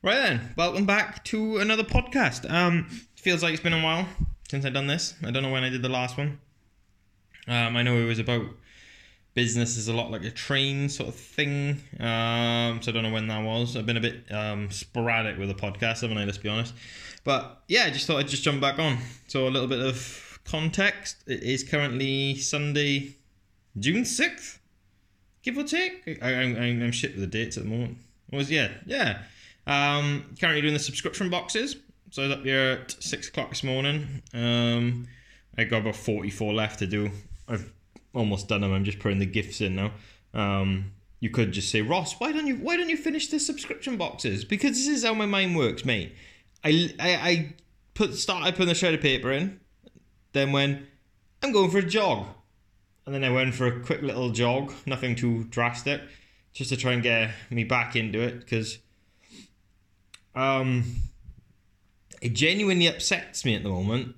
Right then, welcome back to another podcast. Um, feels like it's been a while since I've done this. I don't know when I did the last one. Um, I know it was about business is a lot like a train sort of thing. Um, so I don't know when that was. I've been a bit um, sporadic with the podcast, haven't I? Let's be honest. But yeah, I just thought I'd just jump back on. So a little bit of context. It is currently Sunday, June sixth, give or take. I, I, I'm shit with the dates at the moment. It was yeah, yeah. Um, currently doing the subscription boxes. So I was up here at six o'clock this morning. Um, I got about forty-four left to do. I've almost done them. I'm just putting the gifts in now. Um, you could just say, Ross, why don't you why don't you finish the subscription boxes? Because this is how my mind works, mate. I I, I put started putting the shredded paper in, then when I'm going for a jog, and then I went for a quick little jog, nothing too drastic, just to try and get me back into it because um, it genuinely upsets me at the moment.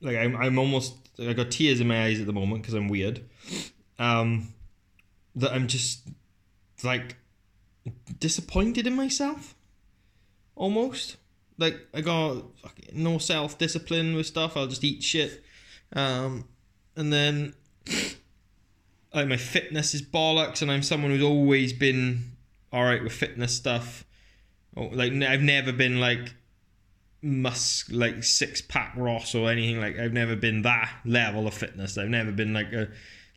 Like I'm, I'm almost, I got tears in my eyes at the moment because I'm weird. Um, that I'm just like disappointed in myself, almost. Like I got no self discipline with stuff. I'll just eat shit, um, and then like my fitness is bollocks, and I'm someone who's always been all right with fitness stuff. Oh, like I've never been like musk like six pack Ross or anything like I've never been that level of fitness. I've never been like a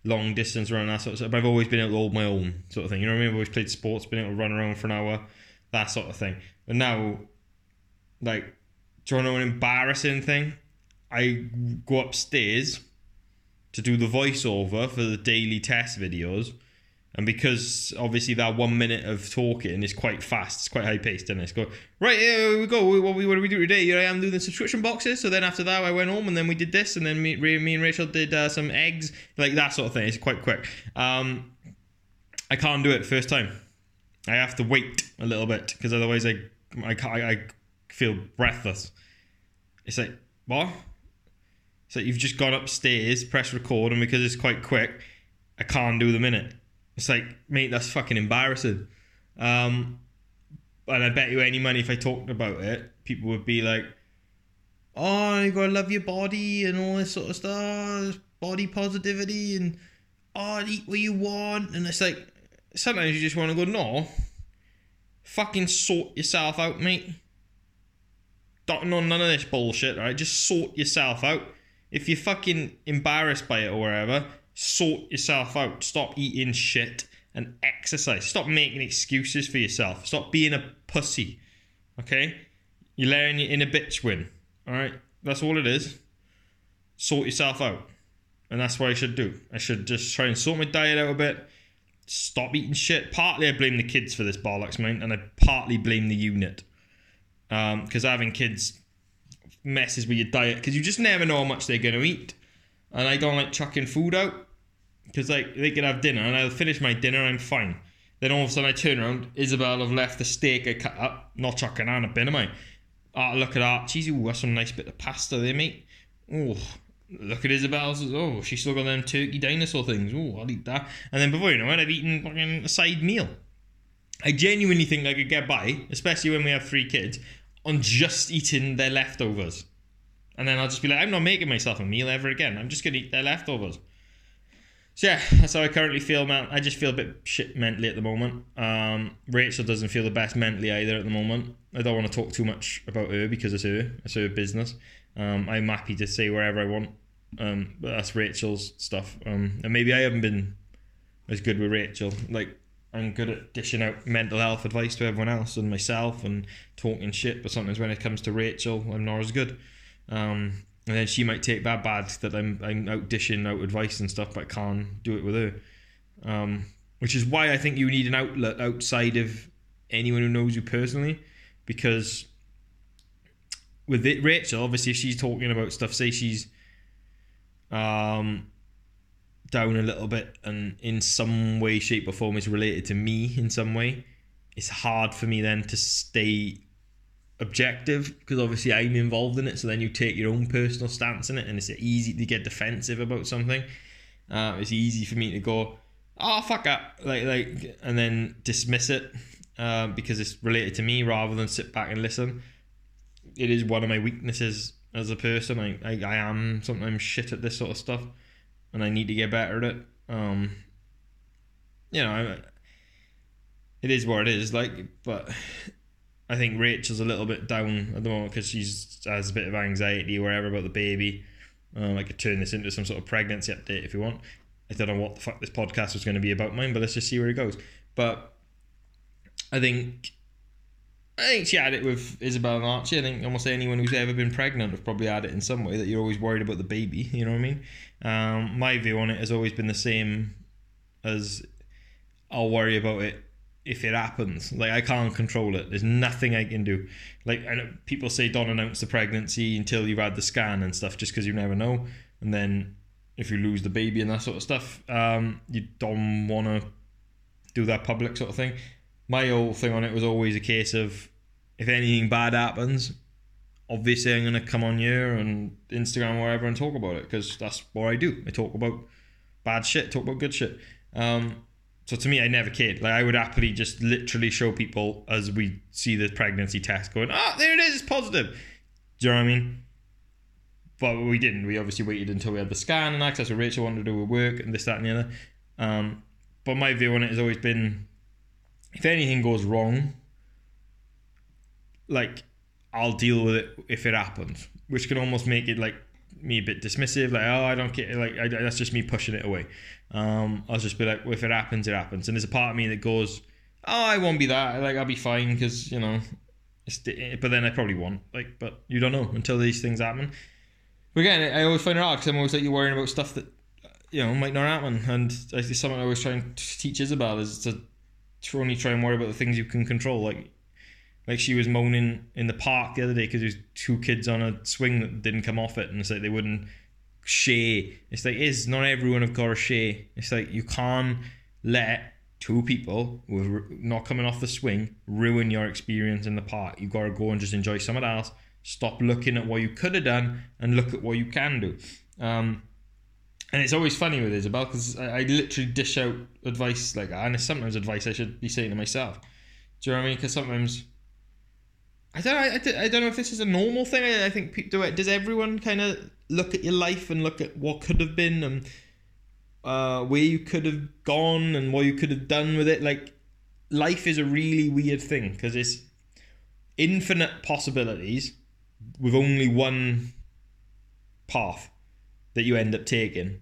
long distance run that sort of stuff. But I've always been able to hold my own sort of thing. You know what I mean? I've always played sports, been able to run around for an hour, that sort of thing. But now, like, do you know an embarrassing thing? I go upstairs to do the voiceover for the daily test videos and because obviously that one minute of talking is quite fast, it's quite high paced, and it's go right here we go. What, what do we do today? Here I am doing the subscription boxes. So then after that, I went home and then we did this, and then me, me and Rachel did uh, some eggs, like that sort of thing. It's quite quick. Um, I can't do it first time. I have to wait a little bit because otherwise I I I feel breathless. It's like what? So you've just gone upstairs, press record, and because it's quite quick, I can't do the minute. It's like, mate, that's fucking embarrassing. Um, and I bet you any money if I talked about it, people would be like, "Oh, you gotta love your body and all this sort of stuff, body positivity, and oh, eat what you want." And it's like sometimes you just want to go, "No, fucking sort yourself out, mate. Don't know none of this bullshit, right? Just sort yourself out. If you're fucking embarrassed by it or whatever, sort yourself out. Stop eating shit and exercise. Stop making excuses for yourself. Stop being a pussy. Okay? You're letting your inner bitch win. Alright? That's all it is. Sort yourself out. And that's what I should do. I should just try and sort my diet out a bit. Stop eating shit. Partly I blame the kids for this bollocks, man, and I partly blame the unit. Because um, having kids messes with your diet because you just never know how much they're going to eat and I don't like chucking food out because like they could have dinner and I'll finish my dinner I'm fine. Then all of a sudden I turn around, Isabel have left the steak I cut up, not chucking on a bin of mine. Oh, look at that cheesy. Ooh, that's some nice bit of pasta there, mate. Oh, look at Isabel's. Oh, she's still got them turkey dinosaur things. Oh, I'll eat that. And then before you know it, I've eaten fucking a side meal. I genuinely think I could get by, especially when we have three kids, on just eating their leftovers. And then I'll just be like, I'm not making myself a meal ever again. I'm just going to eat their leftovers. So yeah, that's how I currently feel, man. I just feel a bit shit mentally at the moment. Um, Rachel doesn't feel the best mentally either at the moment. I don't want to talk too much about her because it's her. It's her business. Um, I'm happy to say wherever I want. Um, but that's Rachel's stuff. Um, and maybe I haven't been as good with Rachel. Like I'm good at dishing out mental health advice to everyone else and myself and talking shit. But sometimes when it comes to Rachel, I'm not as good. Um, and then she might take that bad that I'm I'm out dishing out advice and stuff, but I can't do it with her. Um, which is why I think you need an outlet outside of anyone who knows you personally, because with it, Rachel, obviously, if she's talking about stuff, say she's um down a little bit and in some way, shape, or form is related to me in some way, it's hard for me then to stay objective because obviously I'm involved in it. So then you take your own personal stance in it, and it's easy to get defensive about something. Uh, it's easy for me to go, "Oh fuck up," like like, and then dismiss it. um, because it's related to me rather than sit back and listen. It is one of my weaknesses as a person. I, I, I am sometimes shit at this sort of stuff, and I need to get better at it. Um, you know, I, it is what it is. Like, but I think Rachel's a little bit down at the moment because she's has a bit of anxiety or whatever about the baby. Um, I could turn this into some sort of pregnancy update if you want. I don't know what the fuck this podcast was going to be about mine, but let's just see where it goes. But I think I think she had it with Isabel and Archie. I think almost anyone who's ever been pregnant have probably had it in some way that you're always worried about the baby. You know what I mean? Um, my view on it has always been the same as I'll worry about it if it happens. Like I can't control it. There's nothing I can do. Like people say don't announce the pregnancy until you've had the scan and stuff, just because you never know. And then if you lose the baby and that sort of stuff, um, you don't want to do that public sort of thing. My whole thing on it was always a case of if anything bad happens, obviously I'm gonna come on here and Instagram or whatever and talk about it because that's what I do. I talk about bad shit, talk about good shit. Um, so to me, I never cared. Like I would happily just literally show people as we see the pregnancy test going, ah, oh, there it is, it's positive. Do you know what I mean? But we didn't. We obviously waited until we had the scan and access. Rachel wanted to do with work and this, that, and the other. Um, but my view on it has always been, if anything goes wrong, like I'll deal with it if it happens, which can almost make it like me a bit dismissive, like oh I don't care, like I, that's just me pushing it away. Um, I'll just be like, well, if it happens, it happens. And there's a part of me that goes, oh, I won't be that. Like I'll be fine because you know, but then I probably won't. Like, but you don't know until these things happen. But again, I always find it hard because I'm always like you're worrying about stuff that you know might not happen. And I think something I always try and teach Isabel is to only try and worry about the things you can control. Like like she was moaning in the park the other day because there's two kids on a swing that didn't come off it, and it's like they wouldn't share. It's like is not everyone have got a share. It's like you can't let two people who are not coming off the swing ruin your experience in the park. You got to go and just enjoy something else. Stop looking at what you could have done and look at what you can do. Um, and it's always funny with Isabel because I, I, literally dish out advice like, and it's sometimes advice I should be saying to myself. Do you know what I mean? Because sometimes I don't know, I, I don't know if this is a normal thing. I, I think do it. Does everyone kind of look at your life and look at what could have been and uh, where you could have gone and what you could have done with it? Like life is a really weird thing because it's infinite possibilities with only one path that you end up taking.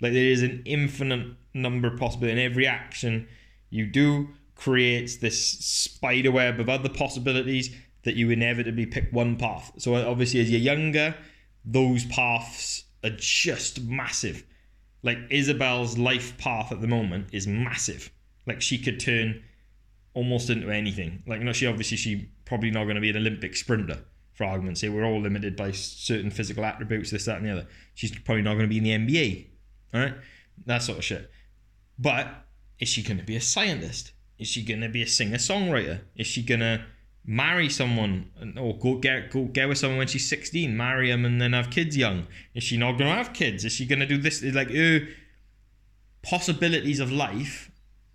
Like there is an infinite number of possibilities, and every action you do creates this spider web of other possibilities that you inevitably pick one path. So uh, obviously, as you're younger, those paths are just massive. Like Isabel's life path at the moment is massive. Like she could turn almost into anything. Like you know, she obviously she probably not going to be an Olympic sprinter for argument's sake. We're all limited by certain physical attributes, this, that, and the other. She's probably not going to be in the NBA. All right, that sort of shit. But is she going to be a scientist? Is she going to be a singer songwriter? Is she going to marry someone or go get go get with someone when she's 16 marry him and then have kids young. Is she not going to have kids? Is she going to do this? Like uh, possibilities of life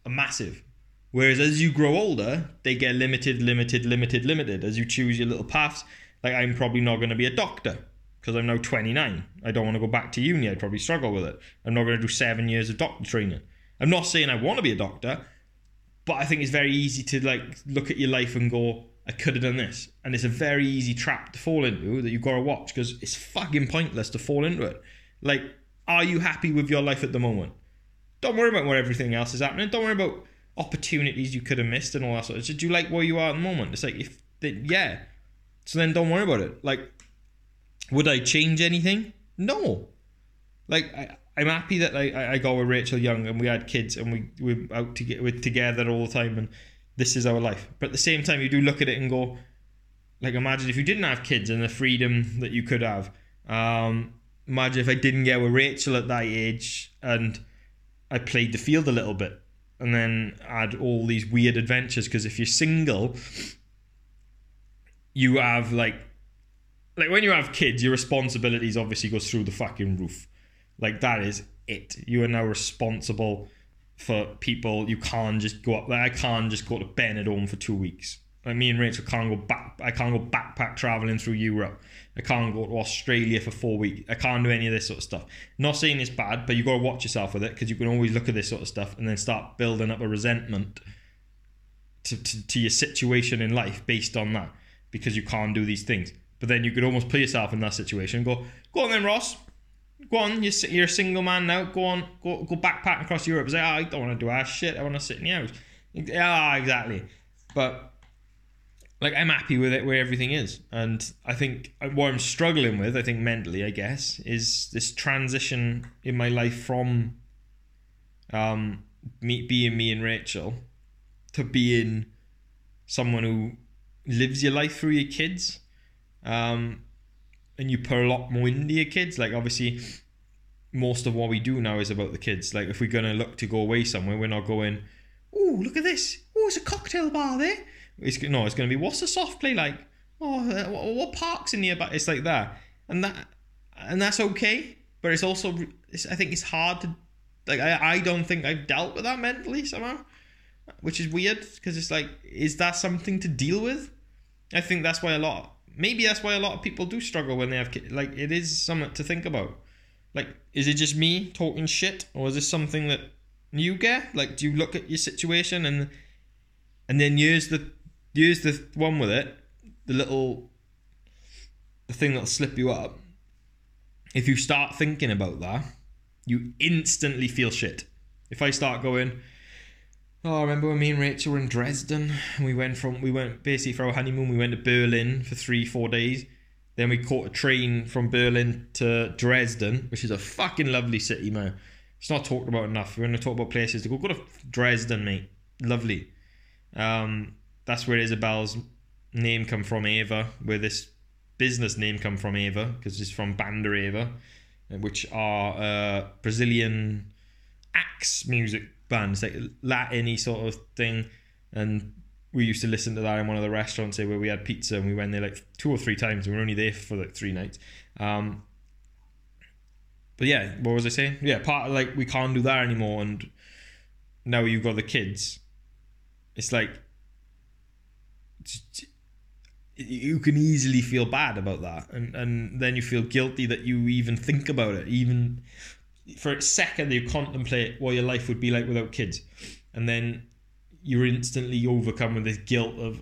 are massive. Whereas as you grow older they get limited limited limited limited. As you choose your little paths like i'm probably not going to be a doctor because i'm now 29 i don't want to go back to uni. I'd probably struggle with it. I'm not going to do seven years of doctor training. I'm not saying i want to be a doctor but i think it's very easy to like look at your life and go I could have done this. And it's a very easy trap to fall into that you've got to watch because it's fucking pointless to fall into it. Like, are you happy with your life at the moment? Don't worry about what everything else is happening. Don't worry about opportunities you could have missed and all that sort of. Do you like where you are at the moment? It's like if they, yeah. So then don't worry about it. Like, would I change anything? No. Like I, I'm happy that I, I got with Rachel Young and we had kids and we we out to get together all the time and this is our life. But at the same time, you do look at it and go, like, imagine if you didn't have kids and the freedom that you could have. Um, imagine if I didn't get with Rachel at that age and I played the field a little bit and then had all these weird adventures. Because if you're single, you have like, like when you have kids, your responsibilities obviously goes through the fucking roof. Like that is it. You are now responsible for people. You can't just go up there. I can't just go to Benidorm for two weeks. Like me and Rachel can't go back. I can't go backpack traveling through Europe. I can't go to Australia for four weeks. I can't do any of this sort of stuff. Not saying it's bad, but you got to watch yourself with it because you can always look at this sort of stuff and then start building up a resentment to, to, to your situation in life based on that because you can't do these things. But then you could almost put yourself in that situation and go, go on then, Ross. Go on, you're, you're a single man now. Go on, go go backpack across Europe. Say, oh, I don't want to do ass shit. I want to sit in the house. Yeah, exactly. But like I'm happy with it where everything is, and I think what I'm struggling with, I think mentally, I guess, is this transition in my life from um me being me and Rachel to being someone who lives your life through your kids, um, and you put a lot more into your kids. Like obviously, most of what we do now is about the kids. Like if we're gonna look to go away somewhere, we're not going. Oh, look at this! Oh, it's a cocktail bar there it's no, it's to be what's the soft play like? Oh, uh, what, what parks in nearby? It's like that, and that, and that's okay. But it's also, it's, I think it's hard to, like, I, I don't think I've dealt with that mentally somehow, which is weird because it's like, is that something to deal with? I think that's why a lot, maybe that's why a lot of people do struggle when they have kids. Like, it is something to think about. Like, is it just me talking shit, or is this something that you get? Like, do you look at your situation and, and then use the use the one with it, the little the thing that'll slip you up. If you start thinking about that, you instantly feel shit. If I start going, oh, I remember when me and Rachel were in Dresden, we went from we went basically for our honeymoon. We went to Berlin for three four days. Then we caught a train from Berlin to Dresden, which is a fucking lovely city, man. It's not talked about enough. We're to talk about places to go. Go to Dresden, mate. Lovely. Um, that's where Isabel's name come from, Ava, where this business name come from, Ava, because it's from Banda Ava, which are uh, Brazilian axe music bands, like Latin sort of thing. And we used to listen to that in one of the restaurants there where we had pizza and we went there like two or three times. and We were only there for like three nights. Um, but yeah, what was I saying? Yeah, part of like we can't do that anymore, and now you've got the kids. It's like you can easily feel bad about that and and then you feel guilty that you even think about it even for a second you contemplate what your life would be like without kids and then you're instantly overcome with this guilt of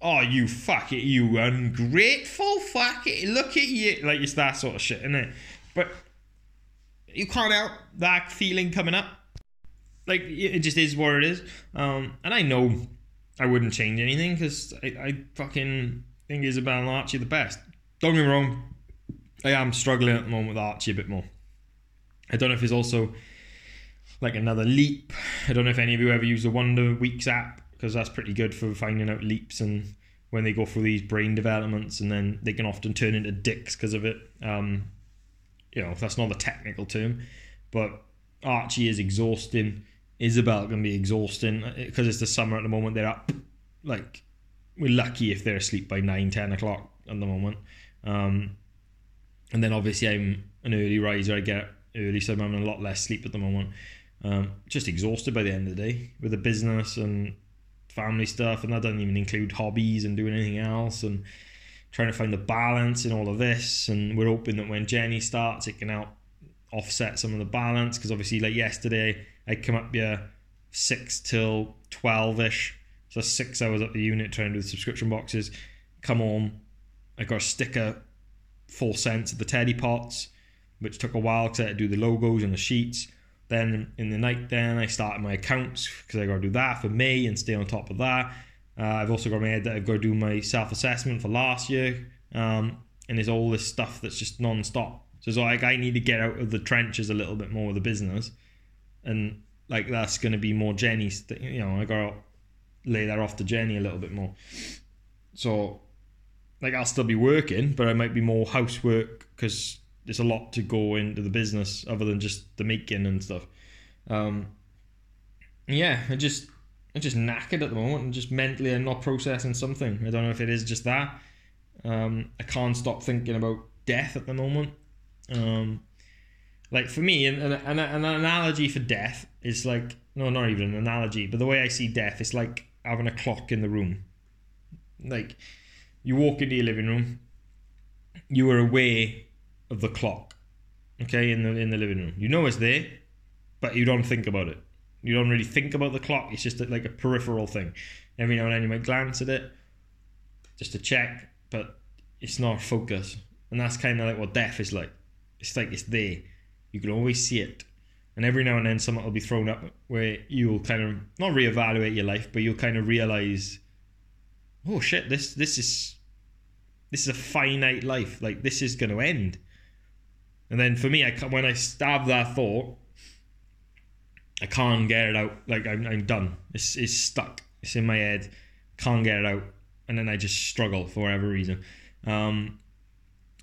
oh you fuck it you ungrateful fuck it look at you like it's that sort of shit isn't it but you can't help that feeling coming up like it just is what it is um and i know I wouldn't change anything because I, I fucking think Isabel and Archie the best. Don't get me wrong, I am struggling at the moment with Archie a bit more. I don't know if it's also like another leap. I don't know if any of you ever use the Wonder Weeks app because that's pretty good for finding out leaps and when they go through these brain developments and then they can often turn into dicks because of it. Um, you know, that's not the technical term, but Archie is exhausting Isabel to be exhausting because uh, it's the summer at the moment. They're up, like, we're lucky if they're asleep by 9, 10 o'clock at the moment. Um, and then obviously I'm an early riser. I get early, so I'm having a lot less sleep at the moment. Um, just exhausted by the end of the day with the business and family stuff, and that doesn't even include hobbies and doing anything else and trying to find the balance in all of this. And we're hoping that when Jenny starts, it can help offset some of the balance because obviously, like yesterday, I come up here six till twelve ish, so six hours at the unit trying to do the subscription boxes. Come home, I got a sticker four cents of the teddy pots, which took a while because I had to do the logos and the sheets. Then in the night, then I started my accounts because I got to do that for May and stay on top of that. Uh, I've also got my head that I've got to do my self assessment for last year, um, and there's all this stuff that's just non stop. So it's like I need to get out of the trenches a little bit more with the business and like that's going to be more Jenny's. You know, I got to lay that off to Jenny a little bit more. So, like, I'll still be working, but I might be more housework because there's a lot to go into the business other than just the making and stuff. Um, yeah, I just I'm just knackered at the moment and just mentally I'm not processing something. I don't know if it is just that. Um, I can't stop thinking about death at the moment. Um, Like for me, an, an, an analogy for death is like no, not even an analogy, but the way I see death is like having a clock in the room. Like you walk into your living room, you are aware of the clock, okay, in the in the living room. You know it's there, but you don't think about it. You don't really think about the clock. It's just like a peripheral thing. Every now and then you might glance at it, just to check, but it's not focus. And that's kind of like what death is like. It's like it's there. You can always see it. And every now and then something will be thrown up where you'll kind of not reevaluate your life, but you'll kind of realize, oh shit, this this is this is a finite life. Like this is going to end. And then for me, I when I stab that thought, I can't get it out. Like I'm, I'm done. It's it's stuck. It's in my head. Can't get it out. And then I just struggle for whatever reason. Um,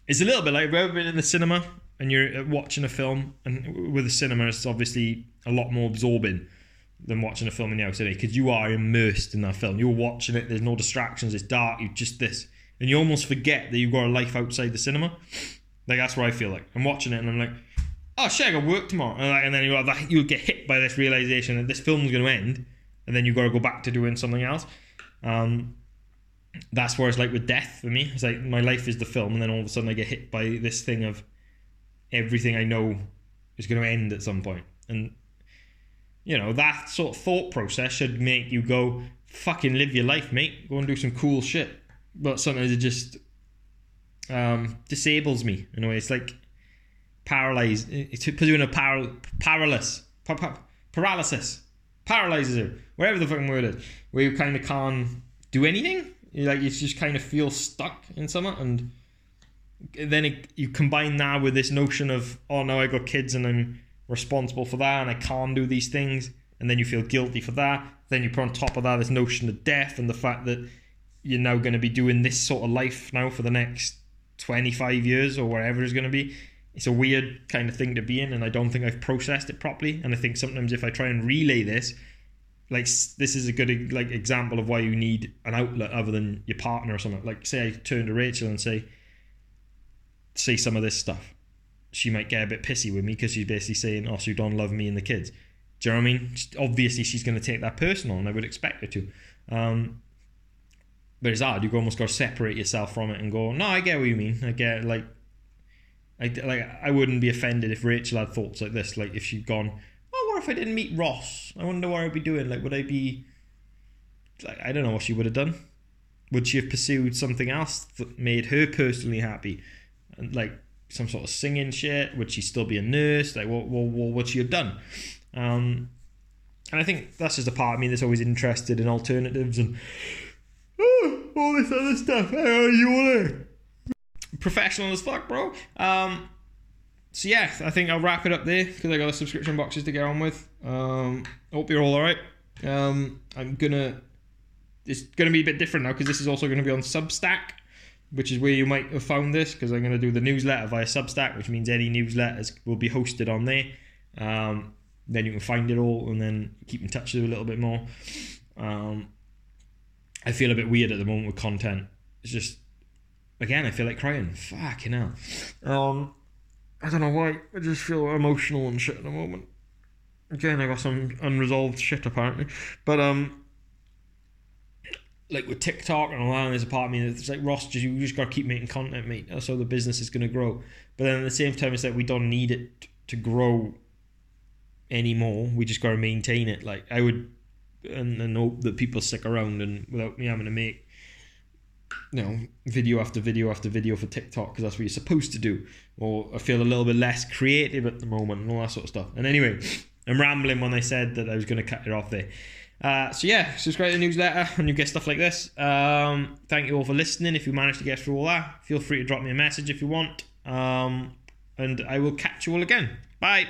it's a little bit like have you ever been in the cinema and you're uh, watching a film, and with the cinema, it's obviously a lot more absorbing than watching a film in the house today because you are immersed in that film. You're watching it. There's no distractions. It's dark. You just this, and you almost forget that you've got a life outside the cinema. Like that's where I feel like I'm watching it, and I'm like, oh shit, I got work tomorrow, and, like, and then you that you'll get hit by this realization that this film's going to end, and then you've got to go back to doing something else. Um, that's where it's like with death for me. It's like my life is the film, and then all of a sudden I get hit by this thing of everything I know is going to end at some point. And, you know, that sort of thought process should make you go, fucking live your life, mate. Go and do some cool shit. But sometimes it just um, disables me in a way. It's like paralyzed. It puts you in a paral- paralysis. paralysis. Paralyzes you. Whatever the fucking word is. Where you kind of can't do anything. You like you just kind of feel stuck in something and then it, you combine that with this notion of oh no I got kids and I'm responsible for that and I can't do these things and then you feel guilty for that then you put on top of that this notion of death and the fact that you're now going to be doing this sort of life now for the next 25 years or whatever it's going to be it's a weird kind of thing to be in and I don't think I've processed it properly and I think sometimes if I try and relay this like this is a good like example of why you need an outlet other than your partner or something like say I turn to Rachel and say see some of this stuff, she might get a bit pissy with me because she's basically saying, "Oh, so you don't love me and the kids." Do you know what I mean? Obviously, she's going to take that personal, and I would expect her to. Um, but it's hard. You almost got to separate yourself from it and go, "No, I get what you mean. I get like, I like. I wouldn't be offended if Rachel had thoughts like this. Like if she'd gone, "Oh, what if I didn't meet Ross? I wonder what I'd be doing. Like, would I be like, I don't know what she would have done. Would she have pursued something else that made her personally happy? like some sort of singing shit? Would she still be a nurse? Like, what, what, what would she have done? Um, and I think that's just a part of me that's always interested in alternatives and all this other stuff. Hey, you wanna professional as fuck, bro. Um, so yeah, I think I'll wrap it up there because I got the subscription boxes to get on with. Um, hope you're all alright. Um, I'm gonna. It's gonna be a bit different now because this is also gonna be on Substack which is where you might have found this because I'm to do the newsletter via Substack, which means any newsletters will be hosted on there. Um, then you can find it all and then keep in touch with it a little bit more. Um, I feel a bit weird at the moment with content. It's just, again, I feel like crying. Fucking hell. Um, I don't know why. I just feel emotional and shit at the moment. Again, I got some unresolved shit apparently. But um, like with TikTok and all that, there's a part of me that's like Ross, just you just gotta keep making content, mate. That's how the business is gonna grow. But then at the same time, it's like we don't need it to grow anymore. We just gotta maintain it. Like I would, and, and hope that people stick around and without me having to make, you know, video after video after video for TikTok because that's what you're supposed to do. Or I feel a little bit less creative at the moment and all that sort of stuff. And anyway, I'm rambling when I said that I was gonna cut it off there. Uh, so yeah, subscribe to the newsletter and you get stuff like this. Um, thank you all for listening. If you managed to get through all that, feel free to drop me a message if you want. Um, and I will catch you all again. Bye.